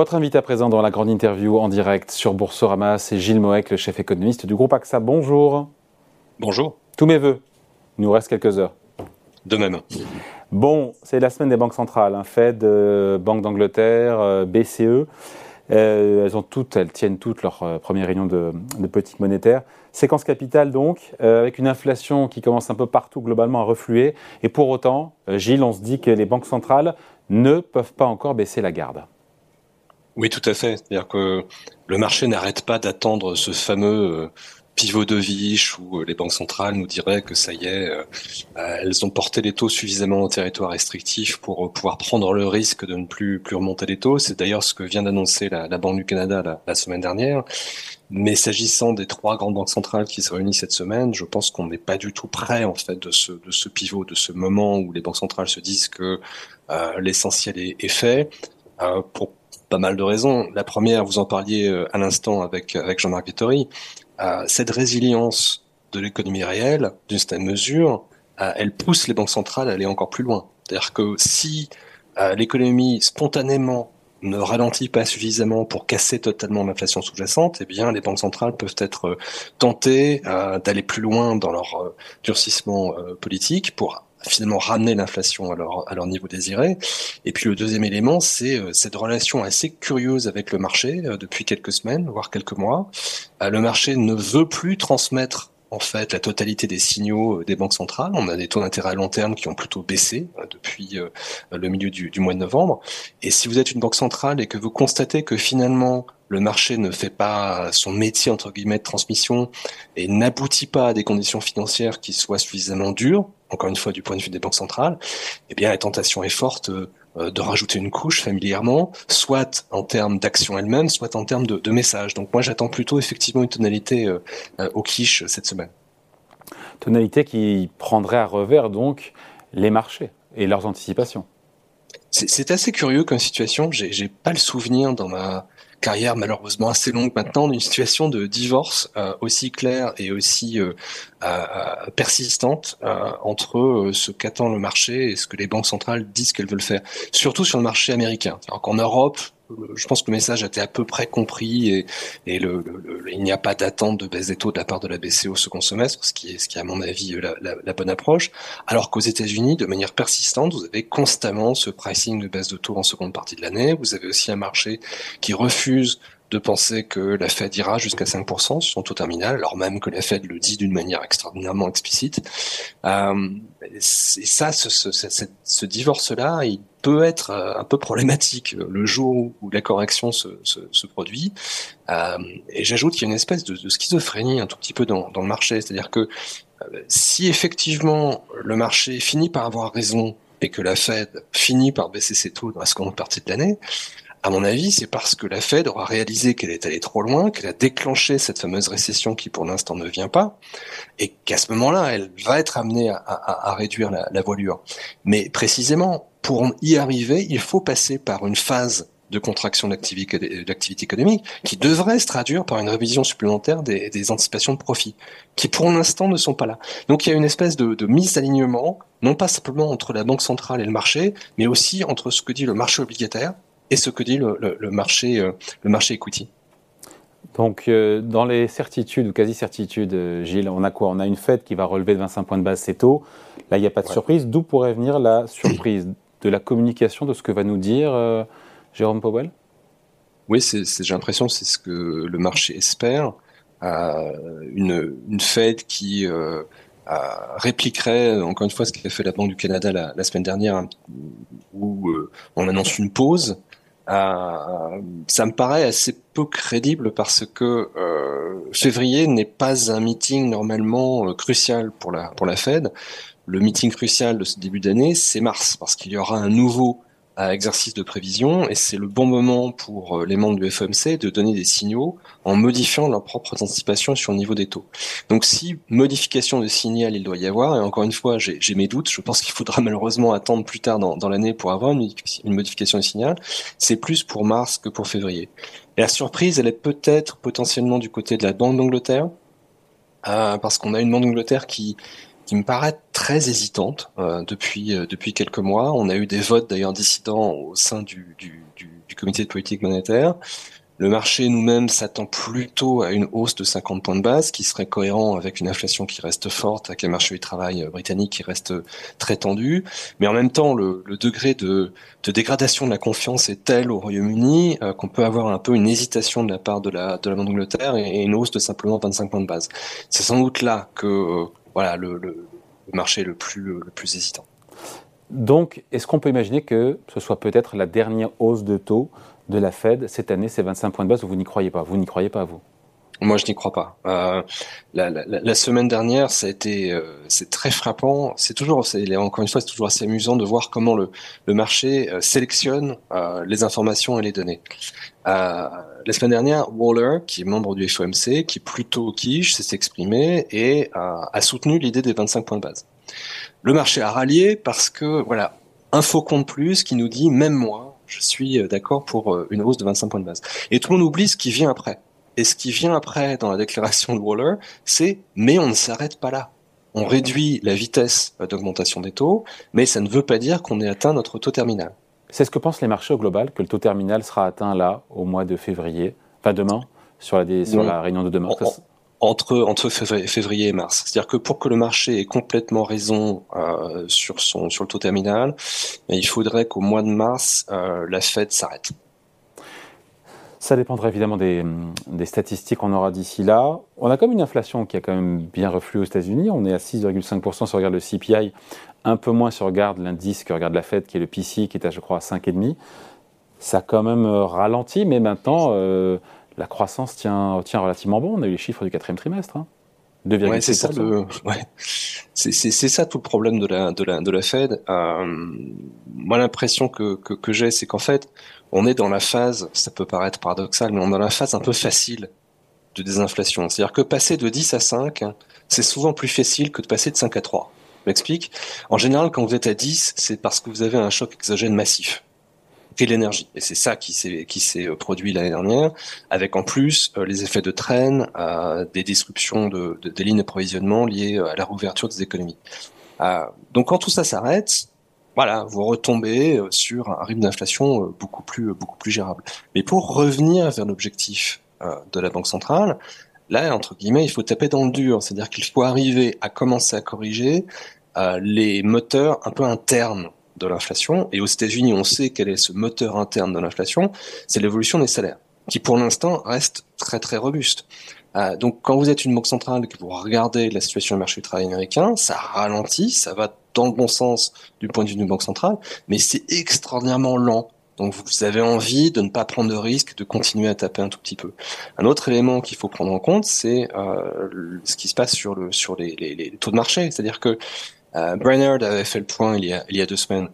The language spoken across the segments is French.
Votre invité à présent dans la grande interview en direct sur Boursorama, c'est Gilles Moec, le chef économiste du groupe AXA. Bonjour. Bonjour. Tous mes voeux. Il nous reste quelques heures. De même. Bon, c'est la semaine des banques centrales, hein, Fed, euh, Banque d'Angleterre, euh, BCE. Euh, elles ont toutes, elles tiennent toutes leur première réunion de, de, politique monétaire. Séquence capitale donc, avec une inflation qui commence un peu partout globalement à refluer. Et pour autant, Gilles, on se dit que les banques centrales ne peuvent pas encore baisser la garde. Oui, tout à fait. C'est-à-dire que le marché n'arrête pas d'attendre ce fameux pivot de Viche où les banques centrales nous diraient que ça y est, euh, elles ont porté les taux suffisamment au territoire restrictif pour euh, pouvoir prendre le risque de ne plus plus remonter les taux. C'est d'ailleurs ce que vient d'annoncer la, Banque du Canada la, semaine dernière. Mais s'agissant des trois grandes banques centrales qui se réunissent cette semaine, je pense qu'on n'est pas du tout près en fait de ce de ce pivot, de ce moment où les banques centrales se disent que euh, l'essentiel est, est, fait. pour pas mal de raisons. La première, vous en parliez à l'instant avec avec Jean-Marc Vittori, cette résilience de l'économie réelle, d'une certaine mesure, euh, elle pousse les banques centrales à aller encore plus loin. C'est-à-dire que si euh, l'économie spontanément ne ralentit pas suffisamment pour casser totalement l'inflation sous-jacente, eh bien les banques centrales peuvent être euh, tentées d'aller plus loin dans leur durcissement politique pour finalement ramener l'inflation à leur, niveau désiré. Et puis le deuxième élément, c'est euh, cette relation assez curieuse avec le marché euh, depuis quelques semaines, voire quelques mois. Euh, le marché ne veut plus transmettre en fait la totalité des signaux des banques centrales. On a des taux d'intérêt à long terme qui ont plutôt baissé depuis le milieu du, mois de novembre. Et si vous êtes une banque centrale et que vous constatez que finalement le marché ne fait pas son métier entre guillemets de transmission et n'aboutit pas à des conditions financières qui soient suffisamment dures, encore une fois du point de vue des banques centrales, eh bien la tentation est forte euh, de rajouter une couche familièrement, soit en termes d'action elle-même, soit en termes de, de message. Donc moi j'attends plutôt effectivement une tonalité euh, euh, au quiche cette semaine. Tonalité qui prendrait à revers donc les marchés et leurs anticipations. C'est assez curieux comme situation. J'ai pas le souvenir dans ma carrière malheureusement assez longue maintenant d'une situation de divorce euh, aussi claire et aussi euh, euh, persistante entre ce qu'attend le marché et ce que les banques centrales disent qu'elles veulent faire, surtout sur le marché américain. Alors qu'en Europe, je pense que le message a été à peu près compris et, il n'y a pas d'attente de baisse des taux de la part de la BCE au second semestre, ce qui est, à mon avis la, la, la bonne approche. Alors qu'aux États-Unis, de manière persistante, vous avez constamment ce pricing de baisse de taux en seconde partie de l'année. Vous avez aussi un marché qui refuse de penser que la Fed ira jusqu'à 5% sur son taux terminal, alors même que la Fed le dit d'une manière extraordinairement explicite. Euh, et ça, ce, ce, ce, ce divorce-là, il peut être euh, un peu problématique le jour où la correction se, se, se produit. Euh, et j'ajoute qu'il y a une espèce de, de, schizophrénie un tout petit peu dans, dans le marché, c'est-à-dire que euh, si effectivement le marché finit par avoir raison et que la Fed finit par baisser ses taux dans la seconde partie de l'année, à mon avis, c'est parce que la Fed aura réalisé qu'elle est allée trop loin, qu'elle a déclenché cette fameuse récession qui pour l'instant ne vient pas, et qu'à ce moment-là, elle va être amenée à, réduire la, voilure. Mais précisément, pour y arriver, il faut passer par une phase de contraction d'activité économique qui devrait se traduire par une révision supplémentaire des, anticipations de profit, qui pour l'instant ne sont pas là. Donc il y a une espèce de, de mise alignement, non pas simplement entre la banque centrale et le marché, mais aussi entre ce que dit le marché obligataire, et ce que dit le, le, le marché, euh, le marché equity. Donc, euh, dans les certitudes ou quasi-certitudes, euh, Gilles, on a quoi? On a une Fed qui va relever de 25 points de base ses taux. Là, il n'y a pas de ouais. surprise. D'où pourrait venir la surprise? De la communication, de ce que va nous dire euh, Jérôme Powell? Oui, j'ai l'impression que c'est ce que le marché espère. une, une Fed qui répliquerait, encore une fois, ce qu'a fait la Banque du Canada la, la semaine dernière, hein, où on annonce une pause ça me paraît assez peu crédible parce que euh, février n'est pas un meeting normalement euh, crucial pour la pour la Fed. Le meeting crucial de ce début d'année, c'est mars parce qu'il y aura un nouveau à exercice de prévision et c'est le bon moment pour euh, les membres du FOMC de donner des signaux en modifiant leurs propres anticipations sur le niveau des taux. Donc si modification de signal il doit y avoir, et encore une fois j'ai mes doutes, je pense qu'il faudra malheureusement attendre plus tard dans, dans l'année pour avoir une, une modification de signal, c'est plus pour mars que pour février. Et la surprise elle est peut-être potentiellement du côté de la Banque d'Angleterre, euh, parce qu'on a une Banque d'Angleterre qui qui me paraît très hésitante depuis depuis quelques mois. On a eu des votes d'ailleurs dissidents au sein du, du, du, du comité de politique monétaire. Le marché nous-mêmes s'attend plutôt à une hausse de 50 points de base, qui serait cohérent avec une inflation qui reste forte, avec un marché du travail euh, britannique qui reste très tendu. Mais en même temps, le, degré de, dégradation de la confiance est tel au Royaume-Uni euh, qu'on peut avoir un peu une hésitation de la part de la, de la Banque d'Angleterre et, une hausse de simplement 25 points de base. C'est sans doute là que euh, voilà le, marché le plus, le plus hésitant. Donc, est-ce qu'on peut imaginer que ce soit peut-être la dernière hausse de taux de la Fed cette année, ces 25 points de base, vous n'y croyez pas? Vous n'y croyez pas, vous? Moi, je n'y crois pas. Euh, la, semaine dernière, ça a été, euh, c'est très frappant. C'est toujours, encore une fois, c'est toujours assez amusant de voir comment le, marché euh, sélectionne les informations et les données. la semaine dernière, Waller, qui est membre du FOMC, qui est plutôt quiche, s'est exprimé et a soutenu l'idée des 25 points de base. Le marché a rallié parce que, voilà, info compte plus qui nous dit, même moi, je suis euh, d'accord pour euh, une hausse de 25 points de base. Et tout le monde oublie ce qui vient après. Et ce qui vient après dans la déclaration de Waller, c'est mais on ne s'arrête pas là. On réduit la vitesse d'augmentation des taux, mais ça ne veut pas dire qu'on ait atteint notre taux terminal. C'est ce que pensent les marchés au global, que le taux terminal sera atteint là, au mois de février, enfin demain, sur la, sur la réunion de demain entre, entre février et mars. C'est-à-dire que pour que le marché ait complètement raison euh, sur, son, sur le taux terminal, il faudrait qu'au mois de mars, euh, la Fed s'arrête. Ça dépendra évidemment des, statistiques qu'on aura d'ici là. On a comme une inflation qui a quand même bien reflué aux États-Unis. On est à 6,5% si on regarde le CPI, un peu moins si on regarde l'indice que regarde la Fed, qui est le PCI, qui est à je crois à 5,5. Ça a quand même euh, ralenti, mais maintenant... Euh, la croissance tient, relativement bon. On a eu les chiffres du quatrième trimestre. Hein. c'est ça, ça tout le problème de la, Fed. Euh, moi, l'impression que, j'ai, c'est qu'en fait, on est dans la phase, ça peut paraître paradoxal, mais on est dans la phase un peu facile de désinflation. C'est-à-dire que passer de 10 à 5, c'est souvent plus facile que de passer de 5 à 3. Je m'explique. En général, quand vous êtes à 10, c'est parce que vous avez un choc exogène massif l'énergie. Et c'est ça qui s'est qui s'est euh, produit l'année dernière, avec en plus euh, les effets de traîne, euh, des disruptions de, des lignes d'approvisionnement liées à la rouverture des économies. donc quand tout ça s'arrête, voilà, vous retombez sur un rythme d'inflation beaucoup plus beaucoup plus gérable. Mais pour revenir vers l'objectif de la banque centrale, là entre guillemets, il faut taper dans le dur, c'est-à-dire qu'il faut arriver à commencer à corriger les moteurs un peu internes de l'inflation. Et aux États-Unis, on sait quel est ce moteur interne de l'inflation, c'est l'évolution des salaires, qui pour l'instant reste très très robuste. Euh, donc quand vous êtes une banque centrale que vous regardez la situation du marché du travail américain, ça ralentit, ça va dans le bon sens du point de vue d'une banque centrale, mais c'est extraordinairement lent. Donc vous avez envie de ne pas prendre de risques, de continuer à taper un tout petit peu. Un autre élément qu'il faut prendre en compte, c'est euh, ce qui se passe sur, le, sur les, les, les taux de marché. C'est-à-dire que euh, Brainerd avait fait le point il y a, il y a deux semaines.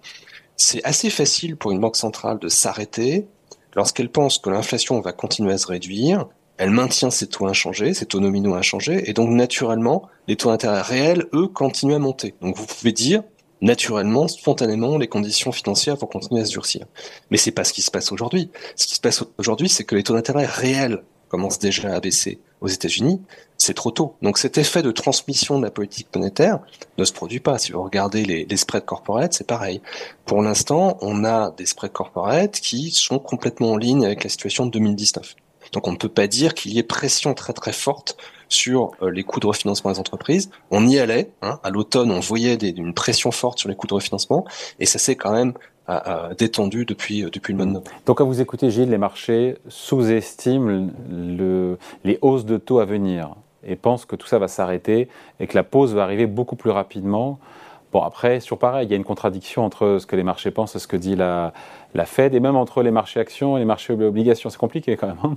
C'est assez facile pour une banque centrale de s'arrêter lorsqu'elle pense que l'inflation va continuer à se réduire. Elle maintient ses taux inchangés, ses taux nominaux inchangés, et donc naturellement, les taux d'intérêt réels, eux, continuent à monter. Donc vous pouvez dire, naturellement, spontanément, les conditions financières vont continuer à se durcir. Mais c'est pas ce qui se passe aujourd'hui. Ce qui se passe aujourd'hui, c'est que les taux d'intérêt réels commencent déjà à baisser aux États-Unis, c'est trop tôt. Donc cet effet de transmission de la politique monétaire ne se produit pas. Si vous regardez les, spreads corporate, c'est pareil. Pour l'instant, on a des spreads corporate qui sont complètement en ligne avec la situation de 2019. Donc on ne peut pas dire qu'il y ait pression très très forte sur euh, les coûts de refinancement des entreprises. On y allait. Hein. À l'automne, on voyait des, une pression forte sur les coûts de refinancement, et ça s'est quand même détendu depuis, euh, depuis le mois de novembre. Donc, à vous écouter, Gilles, les marchés sous-estiment le, les hausses de taux à venir et pensent que tout ça va s'arrêter et que la pause va arriver beaucoup plus rapidement. Bon, après, sur pareil, il y a une contradiction entre ce que les marchés pensent et ce que dit la, la Fed, et même entre les marchés actions et les marchés obligations. C'est compliqué quand même. Hein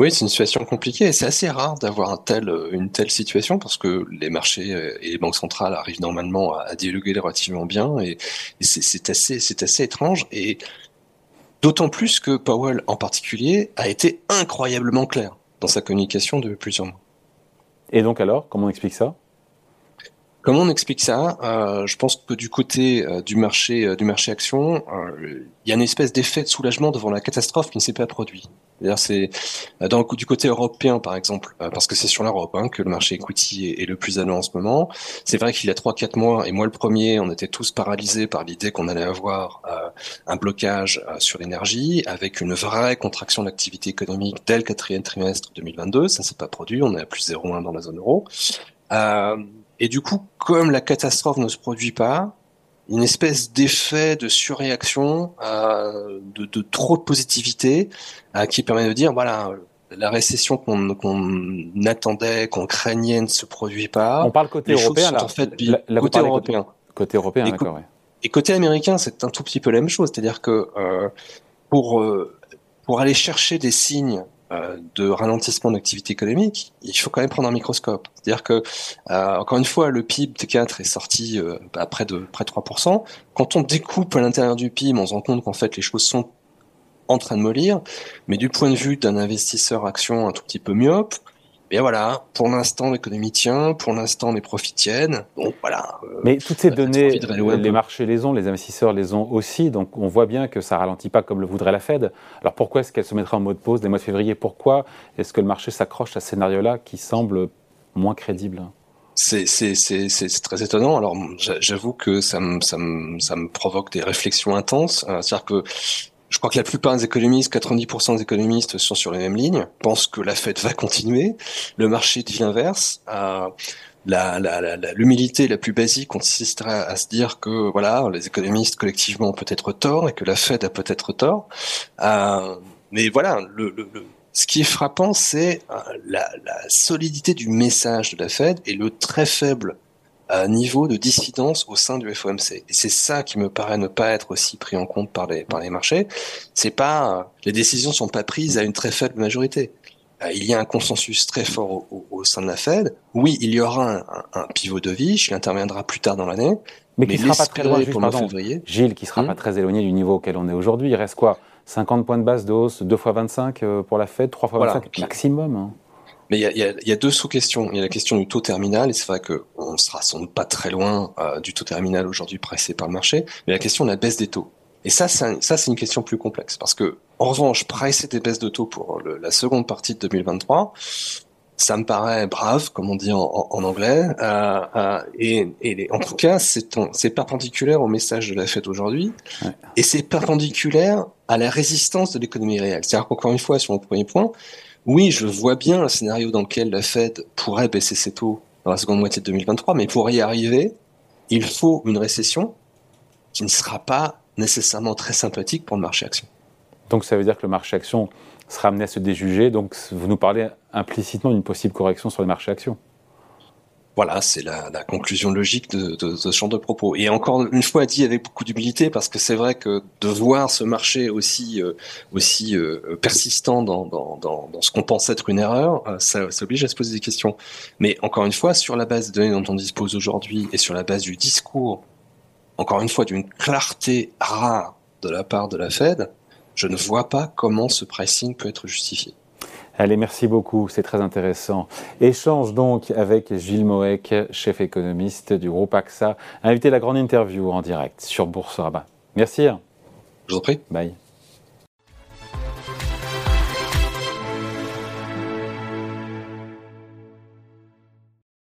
oui, c'est une situation compliquée. Et c'est assez rare d'avoir un tel, euh, une telle situation parce que les marchés euh, et les banques centrales arrivent normalement à, dialoguer relativement bien. Et, c'est assez, étrange. Et d'autant plus que Powell en particulier a été incroyablement clair dans sa communication depuis plusieurs mois. Et donc alors, comment on explique ça? Comment on explique ça? Euh, Je pense que du côté du marché du marché action, il y a une espèce d'effet de soulagement devant la catastrophe qui ne s'est pas produite. C'est dans du côté européen, par exemple, parce que c'est sur l'Europe hein, que le marché equity est, le plus allant en ce moment. C'est vrai qu'il y a trois, quatre mois, et moi le premier, on était tous paralysés par l'idée qu'on allait avoir un blocage sur l'énergie, avec une vraie contraction de l'activité économique dès le quatrième trimestre 2022. Ça ne s'est pas produit, on est à plus 0,1 dans la zone euro. et du coup, comme la catastrophe ne se produit pas, une espèce d'effet de surréaction, euh, de, de, trop de positivité, euh, qui permet de dire voilà, la récession qu'on attendait, qu'on craignait ne se produit pas. On parle côté européen là. En fait, côté européen. Côté, européen, d'accord. Et côté américain, c'est un tout petit peu la même chose, c'est-à-dire que euh, pour pour aller chercher des signes de ralentissement d'activité économique, il faut quand même prendre un microscope. C'est-à-dire que, euh, encore une fois, le PIB T4 est sorti euh, à près de près de 3%. Quand on découpe à l'intérieur du PIB, on se rend compte qu'en fait les choses sont en train de mollir. Mais du point de vue d'un investisseur action un tout petit peu myope, mais voilà, pour l'instant l'économie tient, pour l'instant les profits tiennent. Donc voilà. Euh, Mais toutes ces données, les marchés les ont, les investisseurs les ont aussi. Donc on voit bien que ça ralentit pas comme le voudrait la Fed. Alors pourquoi est-ce qu'elle se mettra en mode pause dès le mois de février? Pourquoi est-ce que le marché s'accroche à ce scénario-là qui semble moins crédible? C'est très étonnant. Alors j'avoue que ça me, ça, me, ça me provoque des réflexions intenses. Euh, c'est-à-dire que je crois que la plupart des économistes, 90% des économistes sont sur les mêmes lignes, pensent que la fête va continuer, le marché devient l'inverse. Euh, l'humilité la, plus basique consisterait à se dire que voilà, les économistes collectivement ont peut-être tort et que la Fed a peut-être tort. Euh, mais voilà, ce qui est frappant, c'est euh, la, solidité du message de la Fed et le très faible un niveau de dissidence au sein du FOMC. Et c'est ça qui me paraît ne pas être aussi pris en compte par les, par les marchés. C'est pas, les décisions sont pas prises à une très faible majorité. Euh, il y a un consensus très fort au, au, sein de la Fed. Oui, il y aura un, un, pivot de vie, qui interviendra plus tard dans l'année. Mais, qui sera pas très loin, juste, pardon, février. Gilles, qui sera pas hmm très éloigné du niveau auquel on est aujourd'hui. Il reste quoi? 50 points de base de hausse, 2 fois 25 euh, pour la Fed, 3 fois 25 maximum. Mais il y a, y, a, y a, deux sous-questions. Il y a la question du taux terminal, et c'est vrai qu'on sera sans doute pas très loin euh, du taux terminal aujourd'hui pressé par le marché, mais la question de la baisse des taux. Et ça, ça, c'est une question plus complexe, parce que en revanche, presser des baisses de taux pour le, la seconde partie de 2023, ça me paraît brave, comme on dit en, en anglais, euh, euh, et, et, en tout cas, c'est perpendiculaire au message de la fête aujourd'hui, ouais. et c'est perpendiculaire à la résistance de l'économie réelle. C'est-à-dire qu'encore une fois, sur mon premier point, oui, je vois bien un scénario dans lequel la Fed pourrait baisser ses taux dans la seconde moitié de 2023, mais pour y arriver, il faut une récession qui ne sera pas nécessairement très sympathique pour le marché action. Donc ça veut dire que le marché action sera amené à se déjuger, donc vous nous parlez implicitement d'une possible correction sur le marché action voilà, c'est la, conclusion logique de, ce genre de propos. Et encore une fois, dit avec beaucoup d'humilité, parce que c'est vrai que de voir ce marché aussi euh, euh, persistant dans, ce qu'on pense être une erreur, euh, ça, ça, oblige à se poser des questions. Mais encore une fois, sur la base des données dont on dispose aujourd'hui et sur la base du discours, encore une fois, d'une clarté rare de la part de la Fed, je ne vois pas comment ce pricing peut être justifié. Allez, merci beaucoup, c'est très intéressant. Échange donc avec Gilles Moek, chef économiste du groupe AXA, invité à la grande interview en direct sur Boursorama. Merci. Je vous en prie. Bye.